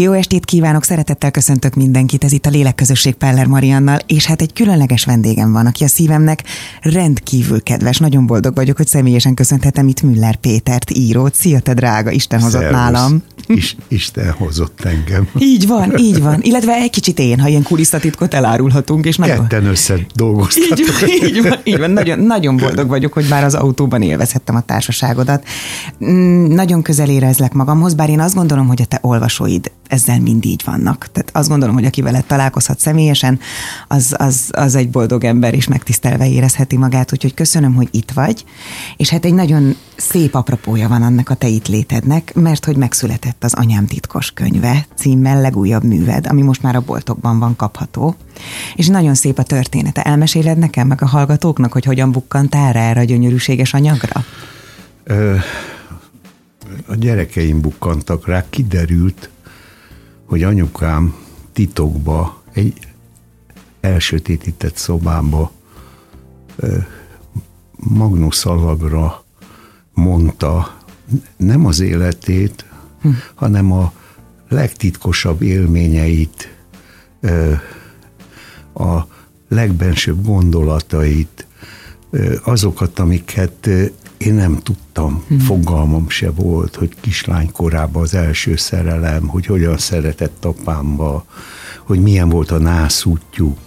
Jó estét kívánok, szeretettel köszöntök mindenkit, ez itt a Lélekközösség Peller Mariannal, és hát egy különleges vendégem van, aki a szívemnek rendkívül kedves, nagyon boldog vagyok, hogy személyesen köszönhetem itt Müller Pétert, írót. Szia, te drága, Isten hozott Szervusz. nálam. Is, Isten hozott engem. Így van, így van. Illetve egy kicsit én, ha ilyen kulisszatitkot elárulhatunk. És nagyon... Ketten összedolgoztatok. Így van, így van, így van. Nagyon, nagyon boldog vagyok, hogy már az autóban élvezhettem a társaságodat. Mm, nagyon közel érezlek magamhoz, bár én azt gondolom, hogy a te olvasóid ezzel mind így vannak. Tehát azt gondolom, hogy aki veled találkozhat személyesen, az, az, az egy boldog ember, és megtisztelve érezheti magát, úgyhogy köszönöm, hogy itt vagy. És hát egy nagyon szép apropója van annak a te itt létednek, mert hogy megszületett az Anyám titkos könyve címmel legújabb műved, ami most már a boltokban van kapható. És nagyon szép a története. Elmeséled nekem, meg a hallgatóknak, hogy hogyan bukkantál rá erre a gyönyörűséges anyagra? Ö, a gyerekeim bukkantak rá, kiderült, hogy anyukám titokba egy elsötétített szobába magnuszalagra mondta nem az életét, hm. hanem a legtitkosabb élményeit, a legbensőbb gondolatait, azokat, amiket én nem tudtam, hmm. fogalmam se volt, hogy kislány korában az első szerelem, hogy hogyan szeretett apámba, hogy milyen volt a nászútjuk,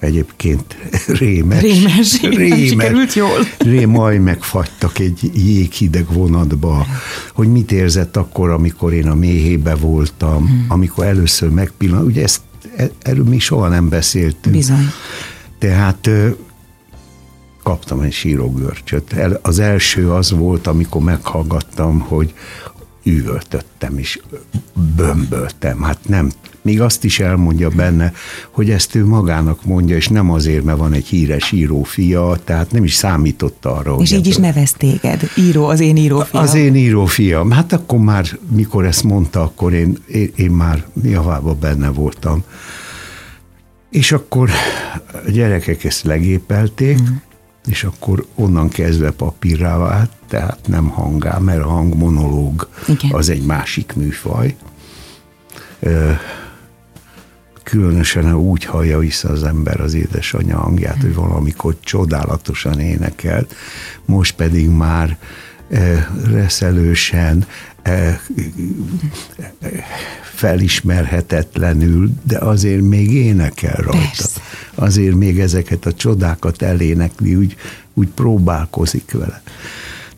egyébként rémes. Rémes, rémes. sikerült jól. Ré, majd megfagytak egy jéghideg vonatba, hogy mit érzett akkor, amikor én a méhébe voltam, hmm. amikor először megpillantott, ugye ezt, e, erről mi soha nem beszéltünk. Bizony. Tehát kaptam egy sírógörcsöt. Az első az volt, amikor meghallgattam, hogy üvöltöttem és bömböltem. Hát nem, még azt is elmondja benne, hogy ezt ő magának mondja, és nem azért, mert van egy híres írófia, tehát nem is számított arra. És így ebből... is nevez téged, író, az én írófiam. Az én írófiam. Hát akkor már, mikor ezt mondta, akkor én, én, én már javába benne voltam. És akkor a gyerekek ezt legépelték, mm és akkor onnan kezdve papírrá vált, tehát nem hangá, mert a hangmonológ Igen. az egy másik műfaj. Különösen úgy hallja vissza az ember az édesanyja hangját, hogy valamikor csodálatosan énekelt, most pedig már reszelősen, felismerhetetlenül, de azért még énekel rajta. Persze. Azért még ezeket a csodákat elénekli, úgy, úgy próbálkozik vele.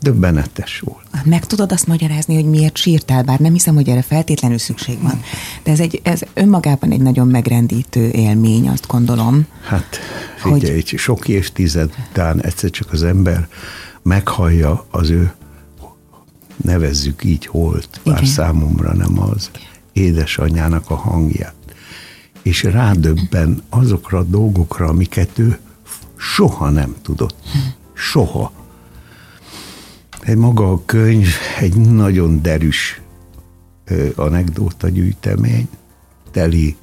Döbbenetes volt. Meg tudod azt magyarázni, hogy miért sírtál, bár nem hiszem, hogy erre feltétlenül szükség van. De ez, egy, ez önmagában egy nagyon megrendítő élmény, azt gondolom. Hát figyelj, hogy... sok évtized után egyszer csak az ember meghallja az ő nevezzük így holt, bár Igen. számomra nem az, édesanyjának a hangját. És rádöbben azokra a dolgokra, amiket ő soha nem tudott. Soha. Egy maga a könyv egy nagyon derűs anekdóta gyűjtemény, teli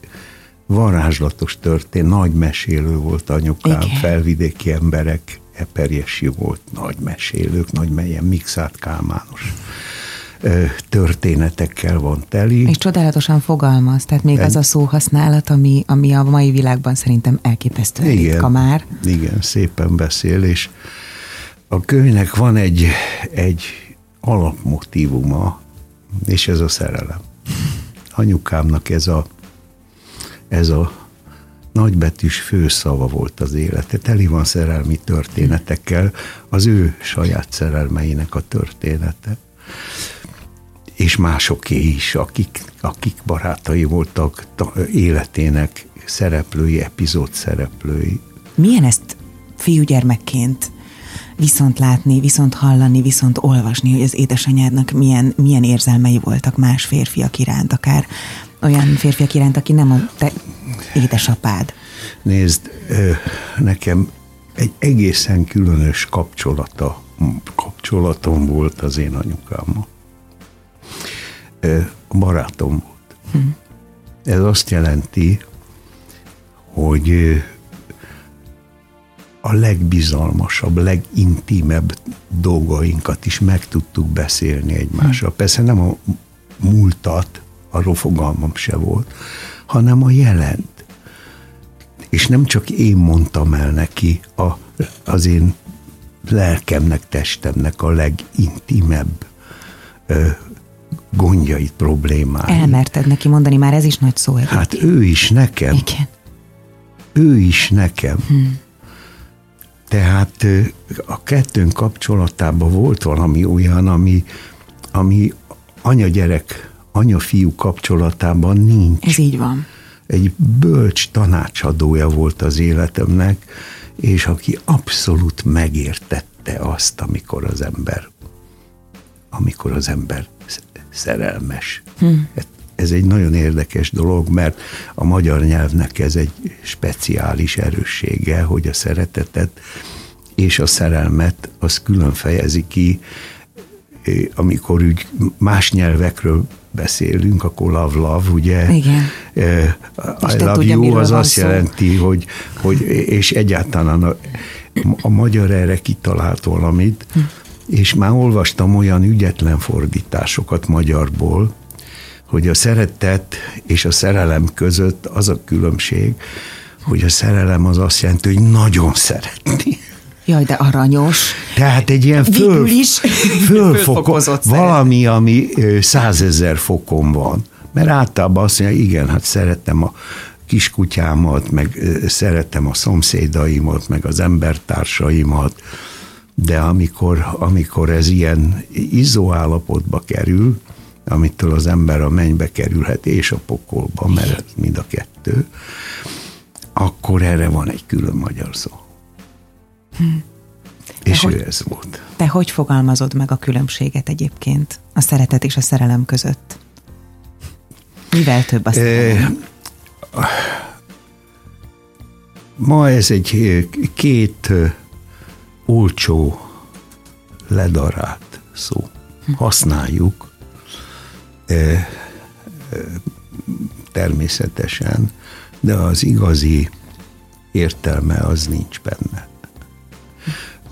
varázslatos történet, nagy mesélő volt anyukám, Igen. felvidéki emberek eperjesi volt, nagy mesélők, nagy melyen mixált kálmános történetekkel van teli. És csodálatosan fogalmaz, tehát még az a szóhasználat, ami, ami a mai világban szerintem elképesztően igen, ritka már. Igen, szépen beszél, és a könyvnek van egy, egy alapmotívuma, és ez a szerelem. Anyukámnak ez a, ez a nagybetűs főszava volt az élete. Teli van szerelmi történetekkel, az ő saját szerelmeinek a története. És másoké is, akik, akik barátai voltak életének szereplői, epizód szereplői. Milyen ezt fiúgyermekként viszont látni, viszont hallani, viszont olvasni, hogy az édesanyádnak milyen, milyen érzelmei voltak más férfiak iránt, akár olyan férfiak iránt, aki nem a te édesapád? Nézd, nekem egy egészen különös kapcsolata, kapcsolatom volt az én anyukámmal. Barátom volt. Hm. Ez azt jelenti, hogy a legbizalmasabb, legintimebb dolgainkat is meg tudtuk beszélni egymással. Hm. Persze nem a múltat, arról fogalmam se volt, hanem a jelent. És nem csak én mondtam el neki a, az én lelkemnek, testemnek a legintimebb ö, gondjait, problémáit. Elmerted neki mondani, már ez is nagy szó. Egyébként. Hát ő is nekem. Igen. Ő is nekem. Hmm. Tehát a kettőnk kapcsolatában volt valami olyan, ami, ami anya-gyerek, anya-fiú kapcsolatában nincs. Ez így van. Egy bölcs tanácsadója volt az életemnek, és aki abszolút megértette azt, amikor az ember amikor az ember szerelmes. Hm. Ez egy nagyon érdekes dolog, mert a magyar nyelvnek ez egy speciális erőssége, hogy a szeretetet és a szerelmet az külön fejezi ki, amikor úgy más nyelvekről beszélünk, akkor love, love, ugye? Igen. I love you az azt szó. jelenti, hogy, hogy és egyáltalán a, a magyar erre kitalált valamit, hm. és már olvastam olyan ügyetlen fordításokat magyarból, hogy a szeretet és a szerelem között az a különbség, hogy a szerelem az azt jelenti, hogy nagyon szeretni. Jaj, de aranyos. Tehát egy ilyen föl, is fölfokozott valami, ami százezer fokon van. Mert általában azt mondja, igen, hát szeretem a kiskutyámat, meg szeretem a szomszédaimat, meg az embertársaimat, de amikor, amikor ez ilyen izzó állapotba kerül, amitől az ember a mennybe kerülhet, és a pokolba, mert mind a kettő, akkor erre van egy külön magyar szó. Hm. És ő hogy, ez volt. Te hogy fogalmazod meg a különbséget egyébként a szeretet és a szerelem között? Mivel több a szerelem? E, ma ez egy két olcsó ledarált szó. Hm. Használjuk e, természetesen, de az igazi értelme az nincs benne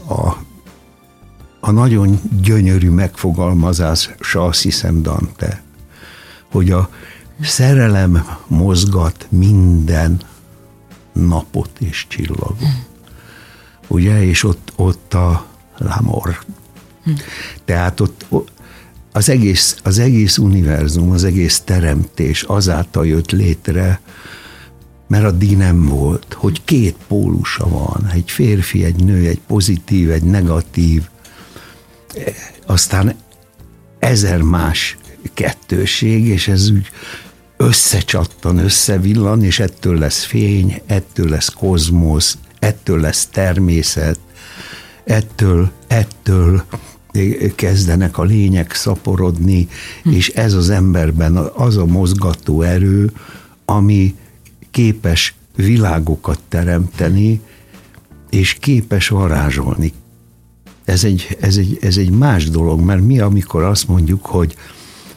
a, a nagyon gyönyörű megfogalmazása azt hiszem Dante, hogy a szerelem mozgat minden napot és csillagot. Ugye, és ott, ott a lamor. Tehát ott, az egész, az egész univerzum, az egész teremtés azáltal jött létre, mert addig nem volt, hogy két pólusa van, egy férfi, egy nő, egy pozitív, egy negatív, aztán ezer más kettőség, és ez úgy összecsattan, összevillan, és ettől lesz fény, ettől lesz kozmosz, ettől lesz természet, ettől, ettől kezdenek a lények szaporodni, hm. és ez az emberben az a mozgató erő, ami képes világokat teremteni, és képes varázsolni. Ez egy, ez, egy, ez egy más dolog, mert mi, amikor azt mondjuk, hogy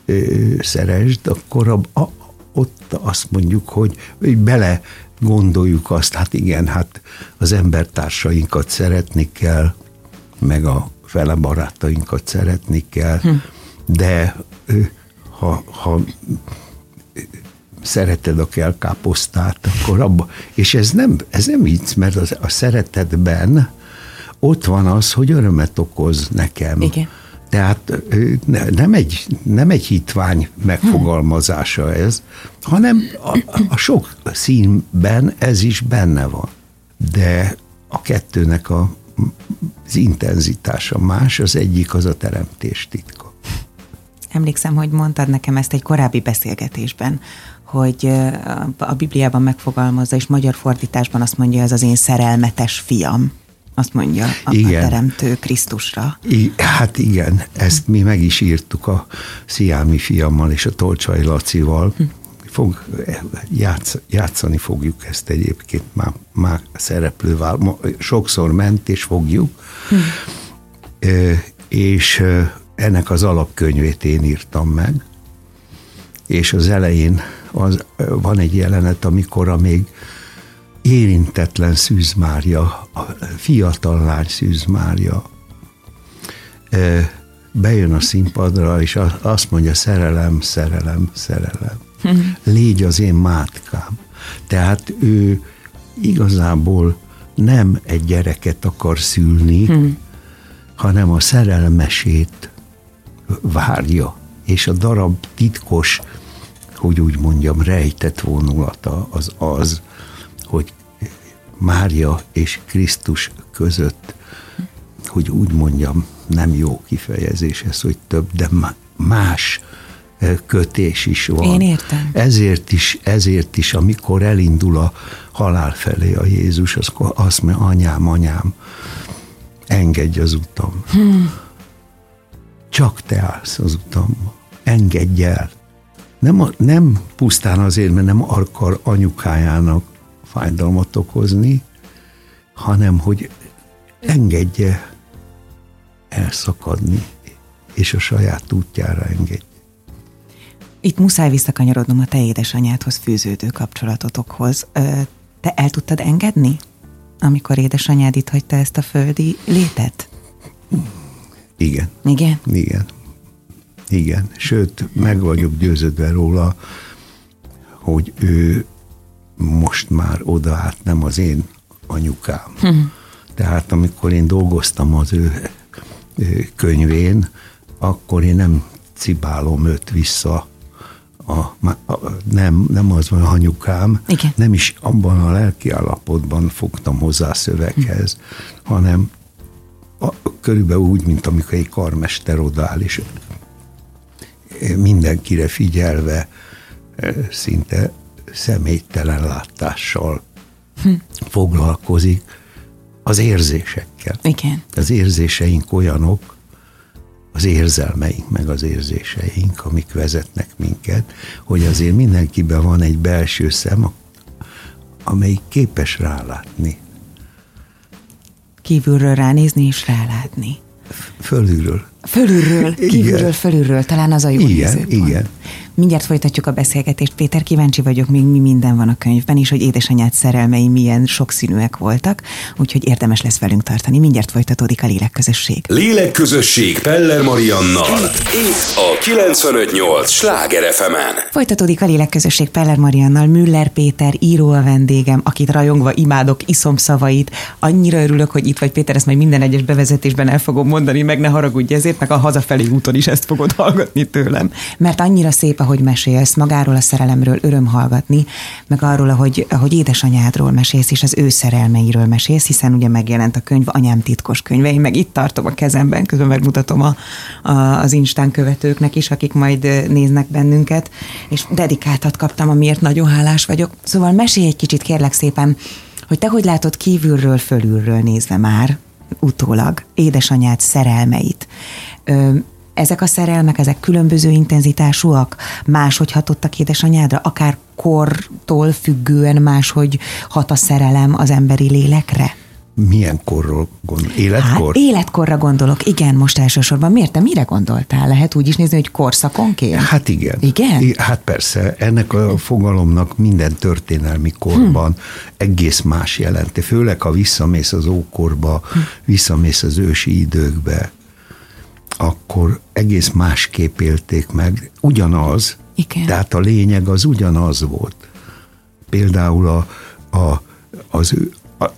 ö, szeresd, akkor a, a, ott azt mondjuk, hogy, hogy bele gondoljuk azt, hát igen, hát az embertársainkat szeretni kell, meg a fele barátainkat szeretni kell, hm. de ha, ha szereted a kelkáposztát, akkor abba, és ez nem, ez nem így, mert az, a szeretetben ott van az, hogy örömet okoz nekem. Igen. Tehát nem egy, nem egy hitvány megfogalmazása ez, hanem a, a sok színben ez is benne van. De a kettőnek a, az intenzitása más, az egyik az a teremtés titka. Emlékszem, hogy mondtad nekem ezt egy korábbi beszélgetésben, hogy a Bibliában megfogalmazza, és magyar fordításban azt mondja, ez az én szerelmetes fiam. Azt mondja a, igen. a teremtő Krisztusra. I, hát igen, ezt mi meg is írtuk a Sziámi fiammal és a Tolcsai Lacival. Hm. Fog, játsz, játszani fogjuk ezt egyébként, már, már szereplővel, sokszor ment és fogjuk. Hm. E, és ennek az alapkönyvét én írtam meg, és az elején az, van egy jelenet, amikor a még érintetlen Szűz Mária, a fiatal lány Szűz Mária bejön a színpadra, és azt mondja, szerelem, szerelem, szerelem. Légy az én mátkám. Tehát ő igazából nem egy gyereket akar szülni, hmm. hanem a szerelmesét várja. És a darab titkos, hogy úgy mondjam, rejtett vonulata az az, hogy Mária és Krisztus között, hogy úgy mondjam, nem jó kifejezés ez, hogy több, de más kötés is van. Én értem. Ezért is, ezért is, amikor elindul a halál felé a Jézus, az azt mondja, anyám, anyám, engedj az utam. Hmm. Csak te állsz az utamba. Engedj el. Nem, a, nem pusztán azért, mert nem akar anyukájának fájdalmat okozni, hanem hogy engedje elszakadni, és a saját útjára engedje. Itt muszáj visszakanyarodnom a te édesanyádhoz fűződő kapcsolatotokhoz. Te el tudtad engedni, amikor édesanyád itt hagyta ezt a földi létet? Igen. Igen? Igen. Igen. Sőt, meg vagyok győződve róla, hogy ő most már odaállt, nem az én anyukám. Hm. Tehát amikor én dolgoztam az ő könyvén, akkor én nem cibálom őt vissza a, a, nem, nem az van anyukám, Igen. nem is abban a lelki állapotban fogtam hozzá a szöveghez, hm. hanem a, körülbelül úgy, mint amikor egy karmester odáll, és mindenkire figyelve szinte személytelen látással hm. foglalkozik az érzésekkel. Igen. Az érzéseink olyanok, az érzelmeink, meg az érzéseink, amik vezetnek minket, hogy azért mindenkiben van egy belső szem, amelyik képes rálátni. Kívülről ránézni és rálátni. Fölülről. Fölülről, kívülről, igen. fölülről, talán az a jó Igen, nézőpont. igen. Mindjárt folytatjuk a beszélgetést. Péter, kíváncsi vagyok, még mi minden van a könyvben, és hogy édesanyád szerelmei milyen sokszínűek voltak, úgyhogy érdemes lesz velünk tartani. Mindjárt folytatódik a lélekközösség. Lélekközösség Peller Mariannal. Itt a 958 Sláger fm Folytatódik a lélekközösség Peller Mariannal. Müller Péter, író a vendégem, akit rajongva imádok, iszom szavait. Annyira örülök, hogy itt vagy Péter, ezt majd minden egyes bevezetésben el fogom mondani, meg ne haragudj ezért, meg a hazafelé úton is ezt fogod hallgatni tőlem. Mert annyira szép a ahogy mesélsz, magáról a szerelemről öröm hallgatni, meg arról, ahogy, ahogy édesanyádról mesélsz, és az ő szerelmeiről mesélsz, hiszen ugye megjelent a könyv, anyám titkos könyve, én meg itt tartom a kezemben, közben megmutatom a, a, az Instán követőknek is, akik majd néznek bennünket, és dedikáltat kaptam, amiért nagyon hálás vagyok. Szóval mesélj egy kicsit, kérlek szépen, hogy te hogy látod kívülről, fölülről nézve már, utólag, édesanyád szerelmeit ezek a szerelmek, ezek különböző intenzitásúak, máshogy hatottak édesanyádra, akár kortól függően máshogy hat a szerelem az emberi lélekre? Milyen korról gondol? Életkor? Hát, életkorra gondolok, igen, most elsősorban. Miért te mire gondoltál? Lehet úgy is nézni, hogy korszakonként? Hát igen. Igen? Hát persze, ennek a fogalomnak minden történelmi korban hm. egész más jelenti. Főleg, ha visszamész az ókorba, hm. visszamész az ősi időkbe, akkor egész másképp élték meg. Ugyanaz, Igen. tehát a lényeg az ugyanaz volt. Például a, a, az,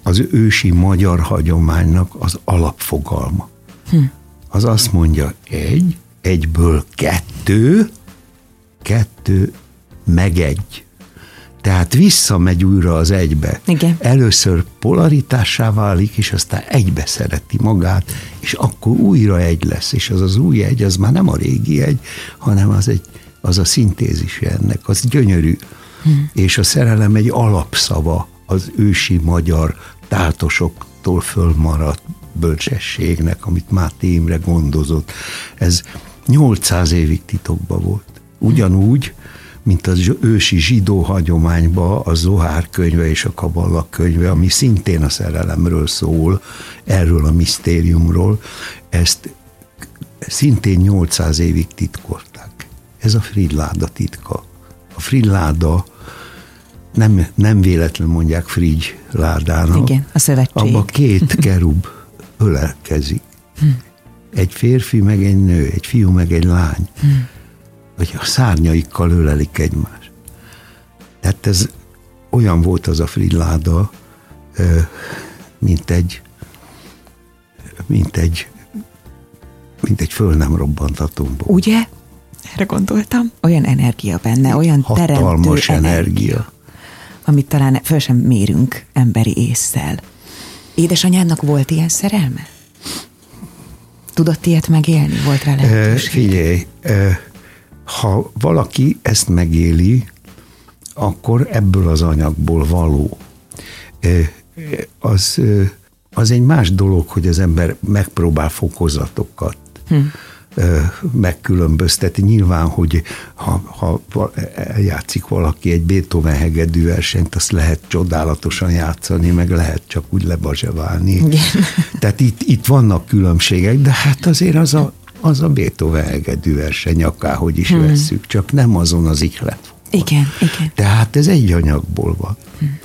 az ősi magyar hagyománynak az alapfogalma. Hm. Az azt mondja, egy, egyből kettő, kettő, meg egy. Tehát visszamegy újra az egybe. Igen. Először polaritássá válik, és aztán egybe szereti magát, és akkor újra egy lesz, és az az új egy, az már nem a régi egy, hanem az, egy, az a szintézis ennek, az gyönyörű. Hmm. És a szerelem egy alapszava az ősi magyar táltosoktól fölmaradt bölcsességnek, amit Máté Imre gondozott. Ez 800 évig titokba volt. Ugyanúgy, mint az ősi zsidó hagyományba a Zohár könyve és a Kaballa könyve, ami szintén a szerelemről szól, erről a misztériumról, ezt szintén 800 évig titkolták. Ez a Fridláda titka. A Fridláda nem, nem véletlen mondják Frigy ládának. Igen, a szövetség. Abba két kerub ölelkezik. Hm. Egy férfi meg egy nő, egy fiú meg egy lány. Hogy a szárnyaikkal ölelik egymást. Tehát ez olyan volt az a frilláda, mint egy mint egy mint egy föl nem robbant atombomba. Ugye? Erre gondoltam. Olyan energia benne, olyan Hatalmas energia. energia. Amit talán föl sem mérünk emberi észszel. Édesanyádnak volt ilyen szerelme? Tudott ilyet megélni? Volt rá lehetőség? Figyelj, ha valaki ezt megéli, akkor ebből az anyagból való. Az, az egy más dolog, hogy az ember megpróbál fokozatokat hm megkülönbözteti. Nyilván, hogy ha, ha eljátszik valaki egy Beethoven hegedű versenyt, azt lehet csodálatosan játszani, meg lehet csak úgy lebazseválni. Igen. Tehát itt, itt vannak különbségek, de hát azért az a, az a Beethoven hegedű verseny, akárhogy is hmm. vesszük, csak nem azon az ihlet. Igen, igen. Tehát ez egy anyagból van. Hmm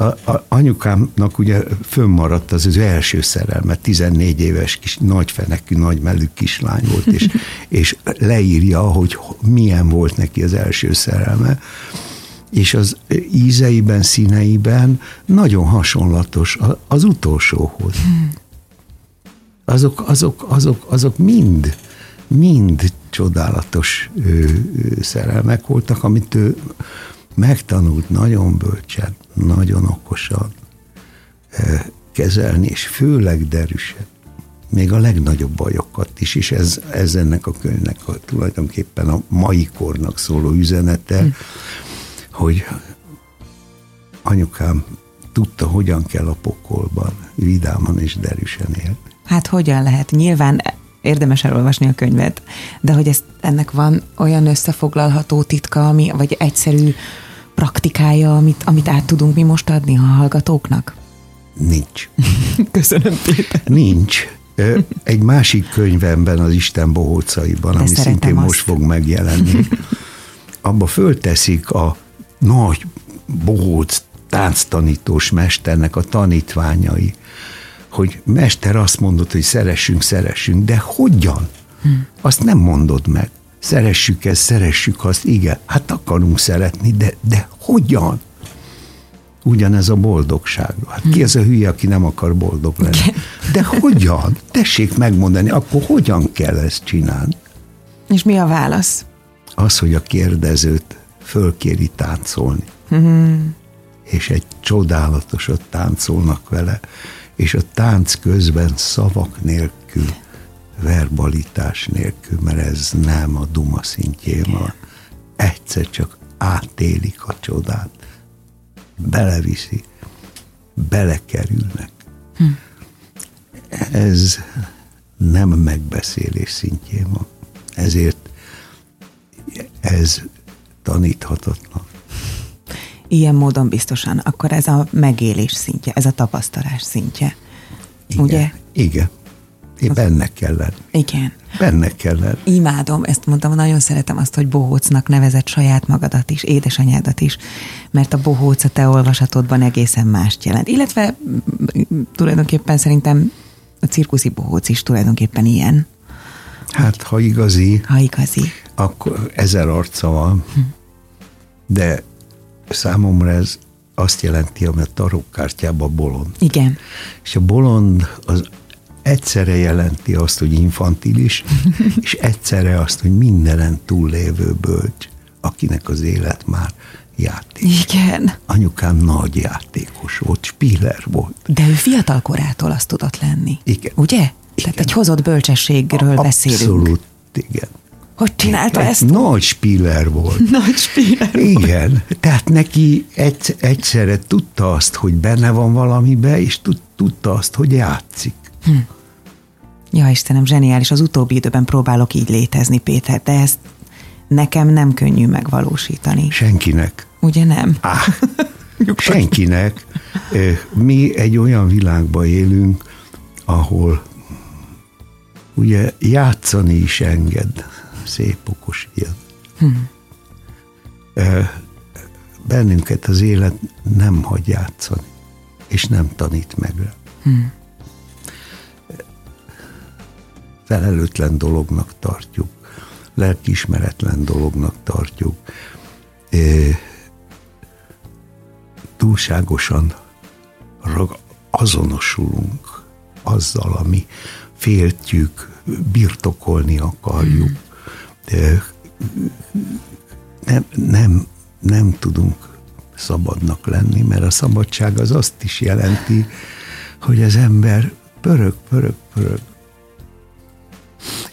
a, a, anyukámnak ugye fönnmaradt az az első szerelme, 14 éves kis nagyfenekű, nagymelű kislány volt, és, és leírja, hogy milyen volt neki az első szerelme, és az ízeiben, színeiben nagyon hasonlatos az utolsóhoz. Azok, azok, azok, azok mind, mind csodálatos ö, ö, szerelmek voltak, amit ő megtanult nagyon bölcsen, nagyon okosan kezelni, és főleg derűsen még a legnagyobb bajokat is, és ez, ez ennek a könyvnek a, tulajdonképpen a mai kornak szóló üzenete, hm. hogy anyukám tudta, hogyan kell a pokolban vidáman és derűsen élni. Hát hogyan lehet? Nyilván érdemes elolvasni a könyvet, de hogy ezt, ennek van olyan összefoglalható titka, ami, vagy egyszerű praktikája, amit, amit át tudunk mi most adni a hallgatóknak? Nincs. Köszönöm, Péter. Nincs. Egy másik könyvemben, az Isten bohócaiban, De ami szintén azt. most fog megjelenni, abba fölteszik a nagy bohóc tánctanítós mesternek a tanítványai, hogy mester azt mondott, hogy szeressünk, szeressünk, de hogyan? Hm. Azt nem mondod meg. Szeressük ezt, szeressük azt, igen, hát akarunk szeretni, de, de hogyan? Ugyanez a boldogság. Hát ki az a hülye, aki nem akar boldog lenni? De hogyan? Tessék megmondani, akkor hogyan kell ezt csinálni? És mi a válasz? Az, hogy a kérdezőt fölkéri táncolni. Mm-hmm. És egy csodálatosat táncolnak vele, és a tánc közben szavak nélkül verbalitás nélkül, mert ez nem a duma szintjén van. Egyszer csak átélik a csodát, beleviszi, belekerülnek. Hm. Ez nem megbeszélés szintjén van. Ezért ez taníthatatlan. Ilyen módon biztosan. Akkor ez a megélés szintje, ez a tapasztalás szintje. Igen, Ugye? Igen. Én benne kell lenni. Igen. Benne kell lenni. Imádom, ezt mondtam, nagyon szeretem azt, hogy bohócnak nevezett saját magadat is, édesanyádat is, mert a bohóc a te olvasatodban egészen mást jelent. Illetve tulajdonképpen szerintem a cirkuszi bohóc is tulajdonképpen ilyen. Hát, ha igazi, ha igazi. akkor ezer arca van, hm. de számomra ez azt jelenti, ami a tarokkártyában bolond. Igen. És a bolond az egyszerre jelenti azt, hogy infantilis, és egyszerre azt, hogy mindenen túllévő bölcs, akinek az élet már játék. Igen. Anyukám nagy játékos volt, spiller volt. De ő fiatal korától azt tudott lenni. Igen. Ugye? Igen. Tehát egy hozott bölcsességről A, beszélünk. Abszolút, igen. Hogy csinálta ezt? Nagy spiller volt. Nagy spiller volt. Igen. Tehát neki egy, egyszerre tudta azt, hogy benne van valamibe, és tudta azt, hogy játszik. Hm. Ja, Istenem, zseniális. Az utóbbi időben próbálok így létezni, Péter, de ezt nekem nem könnyű megvalósítani. Senkinek. Ugye nem? Á, senkinek. Mi egy olyan világban élünk, ahol ugye játszani is enged. Szép, okos ilyen. Hmm. Bennünket az élet nem hagy játszani, és nem tanít meg rá. Hmm. felelőtlen dolognak tartjuk, lelkismeretlen dolognak tartjuk, túlságosan rag, azonosulunk azzal, ami féltjük, birtokolni akarjuk. De nem, nem, nem tudunk szabadnak lenni, mert a szabadság az azt is jelenti, hogy az ember pörög, pörög, pörög.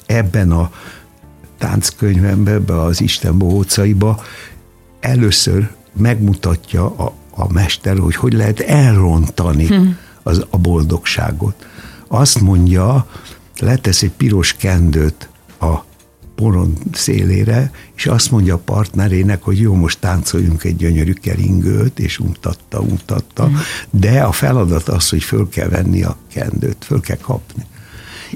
Ebben a tánckönyvemben, ebbe az Isten bohócaiba először megmutatja a, a mester, hogy hogy lehet elrontani hmm. az, a boldogságot. Azt mondja, letesz egy piros kendőt a poron szélére, és azt mondja a partnerének, hogy jó, most táncoljunk egy gyönyörű keringőt, és mutatta, mutatta, mm. de a feladat az, hogy föl kell venni a kendőt, föl kell kapni.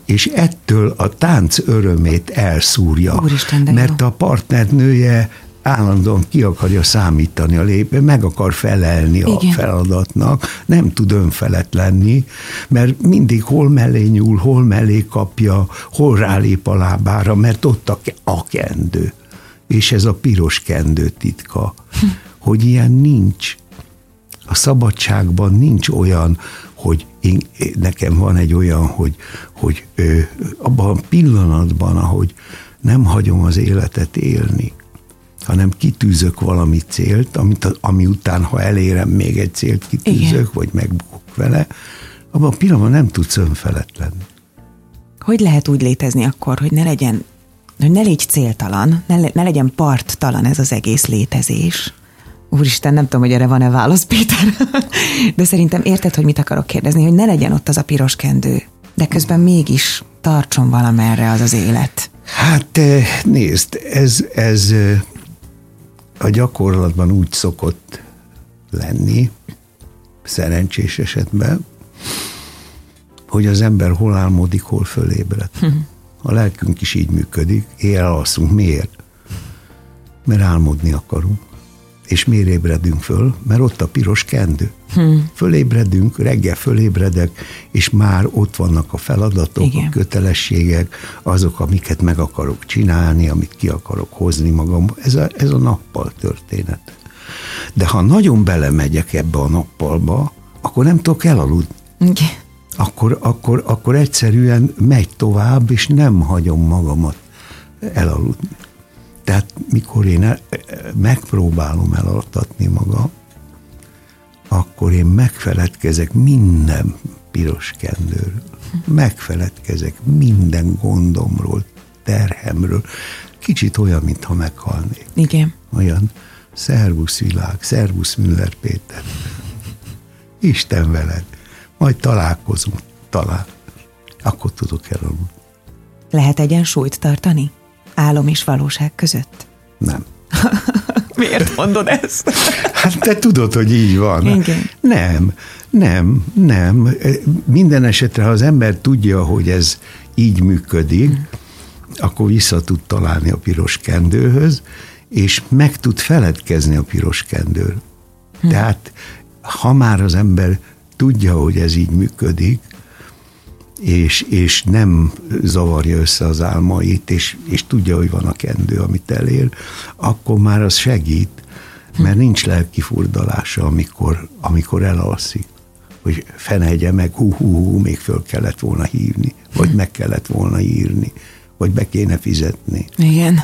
És ettől a tánc örömét elszúrja, Úristen, mert jó. a partnernője állandóan ki akarja számítani a lépő, meg akar felelni Igen. a feladatnak, nem tud önfelett lenni, mert mindig hol mellé nyúl, hol mellé kapja, hol rálép a lábára, mert ott a, a kendő. És ez a piros kendő titka, hm. hogy ilyen nincs. A szabadságban nincs olyan, hogy én, nekem van egy olyan, hogy, hogy ö, abban a pillanatban, ahogy nem hagyom az életet élni, hanem kitűzök valami célt, amit, ami után, ha elérem még egy célt, kitűzök, Igen. vagy megbukok vele, abban a pillanatban nem tudsz önfelett lenni. Hogy lehet úgy létezni akkor, hogy ne legyen, hogy ne légy céltalan, ne, ne legyen parttalan ez az egész létezés? Úristen, nem tudom, hogy erre van-e válasz, Péter, de szerintem érted, hogy mit akarok kérdezni, hogy ne legyen ott az a piros kendő, de közben mégis tartson valamerre az az élet. Hát eh, nézd, ez, ez eh, a gyakorlatban úgy szokott lenni, szerencsés esetben, hogy az ember hol álmodik, hol fölébred. Hm. A lelkünk is így működik, éjjel alszunk. Miért? Mert álmodni akarunk. És miért ébredünk föl? Mert ott a piros kendő. Hmm. Fölébredünk, reggel fölébredek, és már ott vannak a feladatok, Igen. a kötelességek, azok, amiket meg akarok csinálni, amit ki akarok hozni magam. Ez a, ez a nappal történet. De ha nagyon belemegyek ebbe a nappalba, akkor nem tudok elaludni. Igen. Akkor, akkor, akkor egyszerűen megy tovább, és nem hagyom magamat elaludni. Tehát mikor én el, megpróbálom elaltatni magam, akkor én megfeledkezek minden piros kendőről. Megfeledkezek minden gondomról, terhemről. Kicsit olyan, mintha meghalnék. Igen. Olyan, szervusz világ, szervusz Müller Péter. Isten veled. Majd találkozunk, talán. Akkor tudok elaludni. Lehet egyensúlyt tartani? Álom és valóság között? Nem. Miért mondod ezt? Hát te tudod, hogy így van. Igen. Nem, nem, nem. Minden esetre, ha az ember tudja, hogy ez így működik, hmm. akkor vissza tud találni a piros kendőhöz, és meg tud feledkezni a piros kendőről. Hmm. Tehát, ha már az ember tudja, hogy ez így működik, és, és nem zavarja össze az álmait, és, és tudja, hogy van a kendő, amit elér, akkor már az segít, mert nincs lelki furdalása, amikor, amikor elalszik hogy fenegye meg, hú, hú, hú, még föl kellett volna hívni, vagy meg kellett volna írni, vagy be kéne fizetni. Igen.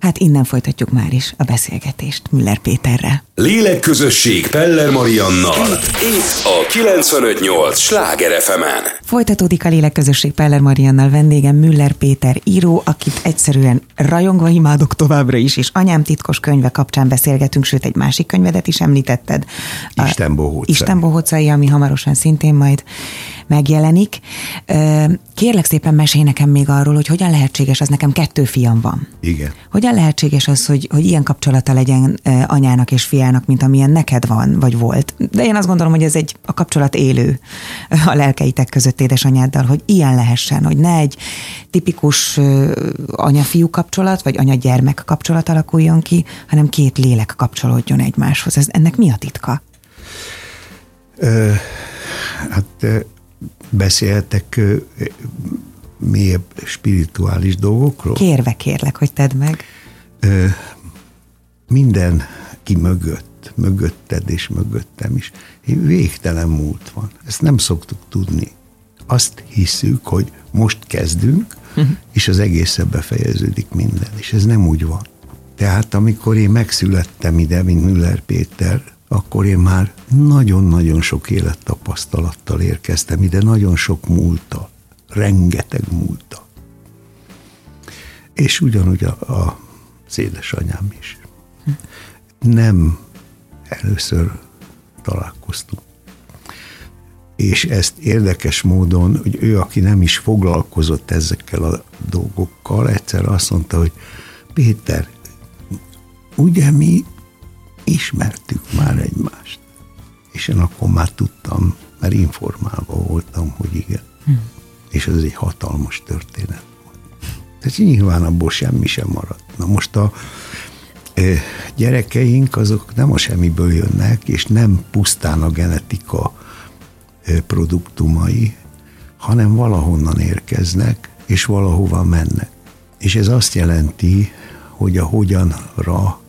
Hát innen folytatjuk már is a beszélgetést Müller Péterrel. Lélekközösség Peller Mariannal. Itt a 958 Sláger fm Folytatódik a Lélekközösség Peller Mariannal vendégem Müller Péter író, akit egyszerűen rajongva imádok továbbra is, és anyám titkos könyve kapcsán beszélgetünk, sőt egy másik könyvedet is említetted. Isten bohócai. Isten bohócai, ami hamarosan szintén majd megjelenik. Kérlek szépen mesélj nekem még arról, hogy hogyan lehetséges, az nekem kettő fiam van. Igen. Hogyan lehetséges az, hogy, hogy ilyen kapcsolata legyen anyának és fiának, mint amilyen neked van, vagy volt? De én azt gondolom, hogy ez egy a kapcsolat élő a lelkeitek között édesanyáddal, hogy ilyen lehessen, hogy ne egy tipikus anya-fiú kapcsolat, vagy anya-gyermek kapcsolat alakuljon ki, hanem két lélek kapcsolódjon egymáshoz. Ez, ennek mi a titka? Ö, hát beszélhetek mélyebb spirituális dolgokról? Kérve kérlek, hogy tedd meg. Minden ki mögött, mögötted és mögöttem is. Végtelen múlt van. Ezt nem szoktuk tudni. Azt hiszük, hogy most kezdünk, uh-huh. és az egészben befejeződik minden. És ez nem úgy van. Tehát amikor én megszülettem ide, mint Müller Péter, akkor én már nagyon-nagyon sok élettapasztalattal érkeztem ide, nagyon sok múlta, rengeteg múlta. És ugyanúgy a, a, az édesanyám is. Nem először találkoztunk. És ezt érdekes módon, hogy ő, aki nem is foglalkozott ezekkel a dolgokkal, egyszer azt mondta, hogy Péter, ugye mi ismertük már egymást. És én akkor már tudtam, mert informálva voltam, hogy igen. Hm. És ez egy hatalmas történet volt. Tehát nyilván abból semmi sem maradt. Na most a gyerekeink azok nem a semmiből jönnek, és nem pusztán a genetika produktumai, hanem valahonnan érkeznek, és valahova mennek. És ez azt jelenti, hogy a hogyanra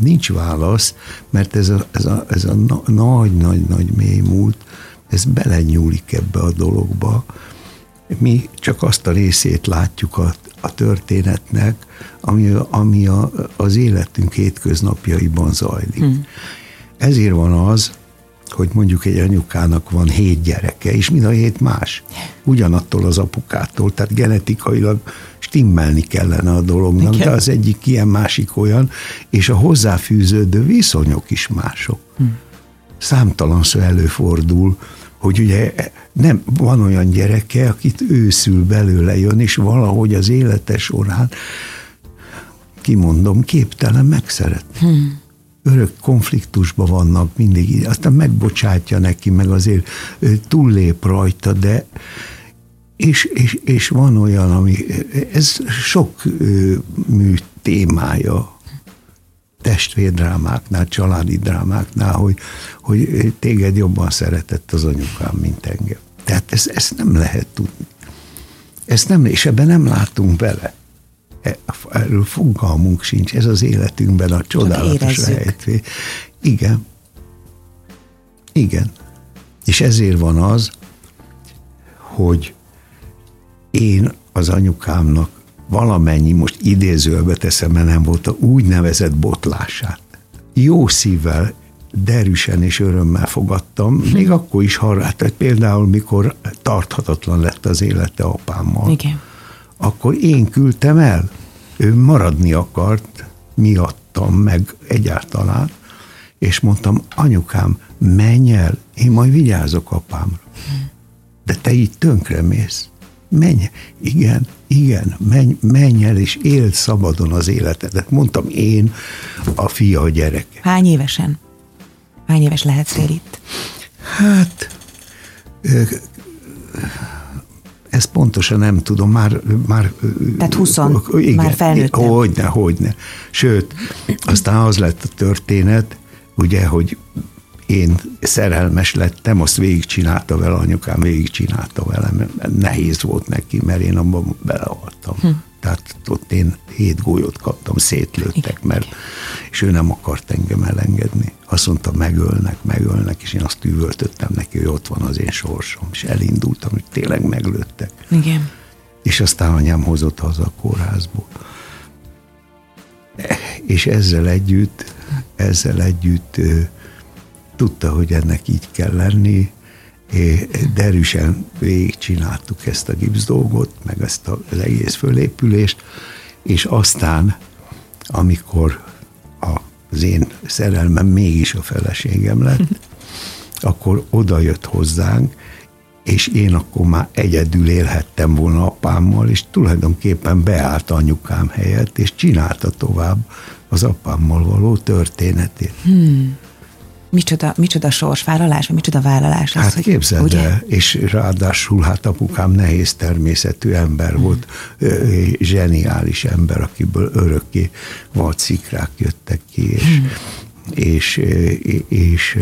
nincs válasz, mert ez a, ez a, ez a nagy-nagy-nagy mély múlt, ez belenyúlik ebbe a dologba. Mi csak azt a részét látjuk a, a történetnek, ami, ami a, az életünk hétköznapjaiban zajlik. Hmm. Ezért van az, hogy mondjuk egy anyukának van hét gyereke, és mind a hét más. Ugyanattól az apukától, tehát genetikailag stimmelni kellene a dolognak, Igen. de az egyik ilyen, másik olyan, és a hozzáfűződő viszonyok is mások. Hm. Számtalanszor előfordul, hogy ugye nem van olyan gyereke, akit őszül belőle jön, és valahogy az élete során kimondom, képtelen megszeret. Hmm örök konfliktusban vannak mindig, aztán megbocsátja neki, meg azért túllép rajta, de és, és, és van olyan, ami, ez sok mű témája testvérdrámáknál, családi drámáknál, hogy, hogy téged jobban szeretett az anyukám, mint engem. Tehát ezt, ezt nem lehet tudni. Ezt nem, és ebben nem látunk bele. E, erről fogalmunk sincs, ez az életünkben a csodálatos rejtvé. Igen. Igen. És ezért van az, hogy én az anyukámnak valamennyi, most idézőbe teszem, mert nem volt a úgynevezett botlását. Jó szívvel, derűsen és örömmel fogadtam, még akkor is harrát, például mikor tarthatatlan lett az élete apámmal. Igen. Akkor én küldtem el. Ő maradni akart, miattam meg egyáltalán, és mondtam, anyukám, menj el, én majd vigyázok apámra. De te így tönkre mész menj, igen, igen, menj, menj el, és éld szabadon az életedet. Mondtam én, a fia a gyerek. Hány évesen? Hány éves lehetsz itt? Hát, ezt pontosan nem tudom, már... már Tehát 20, igen, már felnőtt. Hogyne, hogyne. Sőt, aztán az lett a történet, ugye, hogy én szerelmes lettem, azt végigcsinálta vele anyukám, végigcsinálta velem. Nehéz volt neki, mert én abban belehaltam. Hm. Tehát ott én hét gólyot kaptam, szétlőttek, mert, és ő nem akart engem elengedni. Azt mondta, megölnek, megölnek, és én azt üvöltöttem neki, hogy ott van az én sorsom, és elindultam, hogy tényleg meglőttek. Igen. És aztán anyám hozott haza a kórházból. És ezzel együtt, ezzel együtt tudta, hogy ennek így kell lenni, derűsen végigcsináltuk ezt a gipsz dolgot, meg ezt az egész fölépülést, és aztán, amikor az én szerelmem mégis a feleségem lett, akkor oda jött hozzánk, és én akkor már egyedül élhettem volna apámmal, és tulajdonképpen beállt anyukám helyett, és csinálta tovább az apámmal való történetét. Hmm micsoda, micsoda sorsvállalás, vagy micsoda vállalás. Az, hát hogy, képzeld ugye? el, és ráadásul hát apukám nehéz természetű ember volt, hmm. zseniális ember, akiből örökké szikrák jöttek ki, és, hmm. és, és, és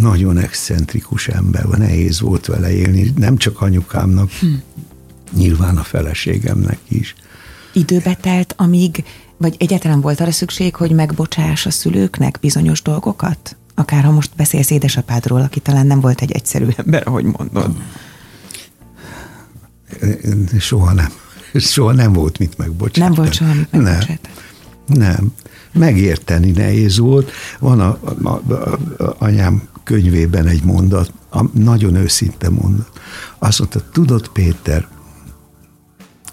nagyon excentrikus ember, nehéz volt vele élni, nem csak anyukámnak, hm. nyilván a feleségemnek is. Időbe telt, amíg, vagy egyáltalán volt arra szükség, hogy megbocsáss a szülőknek bizonyos dolgokat? Akár ha most beszélsz édesapádról, aki talán nem volt egy egyszerű ember, ahogy mondod. Soha nem. Soha nem volt mit megbocsátani. Nem volt soha mit megbocsátani. Nem. nem. Megérteni nehéz volt. Van a, a, a, a anyám könyvében egy mondat, a, nagyon őszinte mondat. Azt mondta, tudod Péter,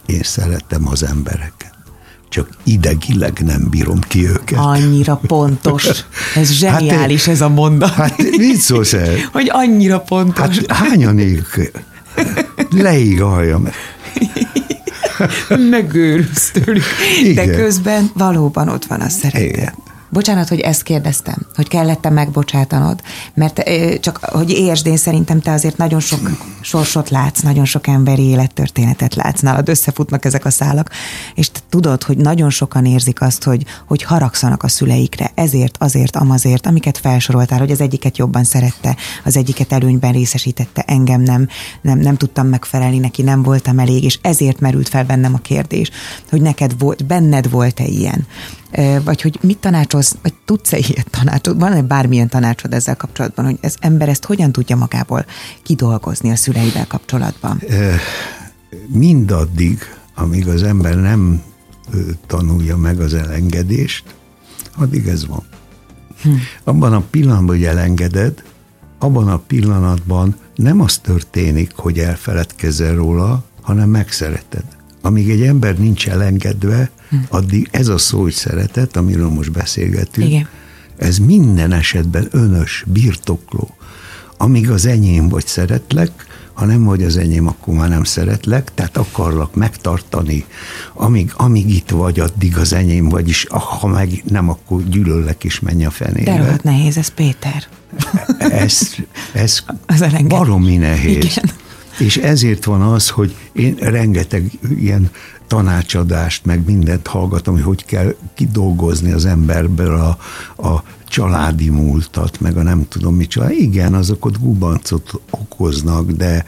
én szeretem az embereket csak idegileg nem bírom ki őket. Annyira pontos. Ez zseniális hát, ez a mondat. Hát mit szólsz el? Hogy annyira pontos. Hát hányan éljük? Leigaljam. Megőrülsz tőlük. Igen. De közben valóban ott van a szeretet. Igen. Bocsánat, hogy ezt kérdeztem, hogy kellett megbocsátanod, mert csak, hogy értsd, én szerintem te azért nagyon sok sorsot látsz, nagyon sok emberi élettörténetet látsz, nálad összefutnak ezek a szálak, és te tudod, hogy nagyon sokan érzik azt, hogy, hogy haragszanak a szüleikre, ezért, azért, amazért, amiket felsoroltál, hogy az egyiket jobban szerette, az egyiket előnyben részesítette, engem nem, nem, nem tudtam megfelelni neki, nem voltam elég, és ezért merült fel bennem a kérdés, hogy neked volt, benned volt-e ilyen, vagy hogy mit tanácsolsz, vagy tudsz-e ilyet tanácsot, van-e bármilyen tanácsod ezzel kapcsolatban, hogy ez ember ezt hogyan tudja magából kidolgozni a szüleivel kapcsolatban? Mindaddig, amíg az ember nem tanulja meg az elengedést, addig ez van. Hm. Abban a pillanatban, hogy elengeded, abban a pillanatban nem az történik, hogy elfeledkezel róla, hanem megszereted. Amíg egy ember nincs elengedve, addig ez a szó, hogy szeretet, amiről most beszélgetünk, Igen. ez minden esetben önös, birtokló. Amíg az enyém vagy szeretlek, ha nem vagy az enyém, akkor már nem szeretlek, tehát akarlak megtartani. Amíg, amíg itt vagy, addig az enyém vagy, és ha meg nem, akkor gyűlöllek is menj a fenébe. De rohadt nehéz ez, Péter. Ez, ez baromi nehéz. Igen. És ezért van az, hogy én rengeteg ilyen tanácsadást, meg mindent hallgatom, hogy hogy kell kidolgozni az emberből a, a családi múltat, meg a nem tudom mit csinál. Igen, azok ott gubancot okoznak, de,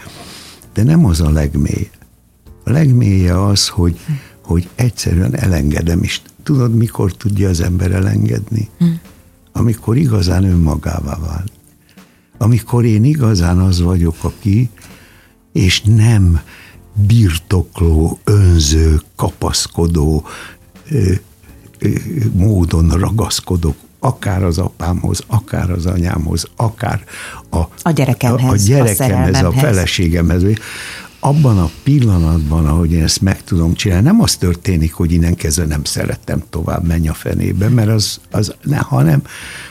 de nem az a legmély. A legmélye az, hogy, hogy egyszerűen elengedem is. Tudod, mikor tudja az ember elengedni? Hm. Amikor igazán önmagává válik. Amikor én igazán az vagyok, aki, és nem birtokló, önző, kapaszkodó ö, ö, módon ragaszkodok akár az apámhoz, akár az anyámhoz, akár a, a gyerekemhez, a, a, gyerekemhez, a, a feleségemhez. Abban a pillanatban, ahogy én ezt meg tudom csinálni, nem az történik, hogy innen kezdve nem szerettem tovább, menj a fenébe, mert az, az ne, hanem,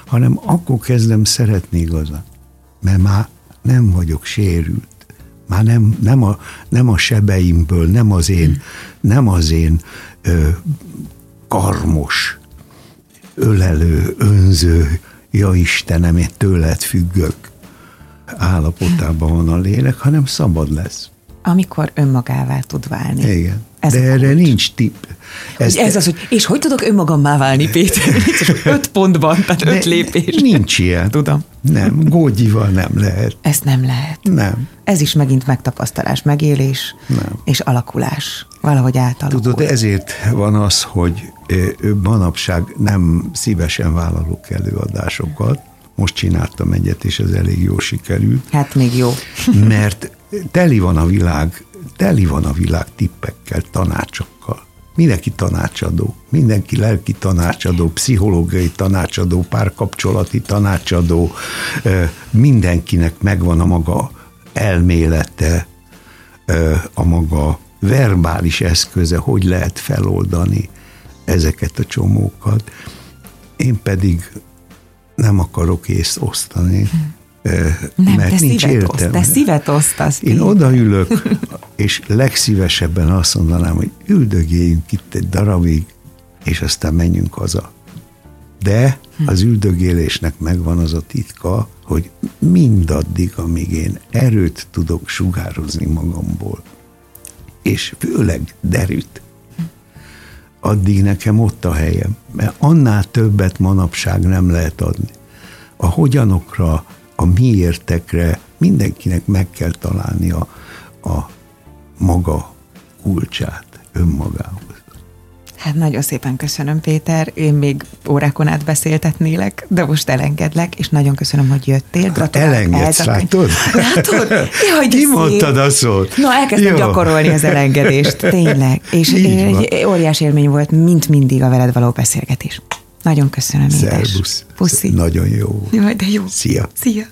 hanem akkor kezdem szeretni igazán. Mert már nem vagyok sérült már nem, nem, a, nem a sebeimből, nem az én, nem az én ö, karmos, ölelő, önző, ja Istenem, én tőled függök állapotában van a lélek, hanem szabad lesz. Amikor önmagává tud válni. Igen. Ez De erre kulcs. nincs tipp. Ez, ez az, hogy és hogy tudok önmagammá válni, Péter? öt pontban, tehát öt lépés. Nincs ilyen. Tudom. Nem, gógyival nem lehet. Ezt nem lehet. Nem. Ez is megint megtapasztalás, megélés nem. és alakulás. Valahogy átalakul. Tudod, ezért van az, hogy manapság nem szívesen vállalok előadásokat. Most csináltam egyet, és ez elég jó sikerült. Hát még jó. Mert teli van a világ teli van a világ tippekkel, tanácsokkal. Mindenki tanácsadó, mindenki lelki tanácsadó, pszichológiai tanácsadó, párkapcsolati tanácsadó, mindenkinek megvan a maga elmélete, a maga verbális eszköze, hogy lehet feloldani ezeket a csomókat. Én pedig nem akarok észt osztani, nem, mert te nincs szívet értelme. Oszt, te szívet osztasz. Én odaülök, és legszívesebben azt mondanám, hogy üldögéljünk itt egy darabig, és aztán menjünk haza. De hm. az üldögélésnek megvan az a titka, hogy mindaddig, amíg én erőt tudok sugározni magamból, és főleg derűt, addig nekem ott a helyem. Mert annál többet manapság nem lehet adni. A hogyanokra, a miértekre mindenkinek meg kell találni a, maga kulcsát önmagához. Hát nagyon szépen köszönöm, Péter. Én még órákon át beszéltetnélek, de most elengedlek, és nagyon köszönöm, hogy jöttél. Gratulálok Elengedsz, a... látod? Látod? Jaj, Ki mondtad a szót? Na, elkezdtem Jó. gyakorolni az elengedést, tényleg. És egy óriás élmény volt, mint mindig a veled való beszélgetés. Nagyon köszönöm, Szervusz. édes. Puszi. Nagyon jó. Jaj, de jó. Szia. Szia.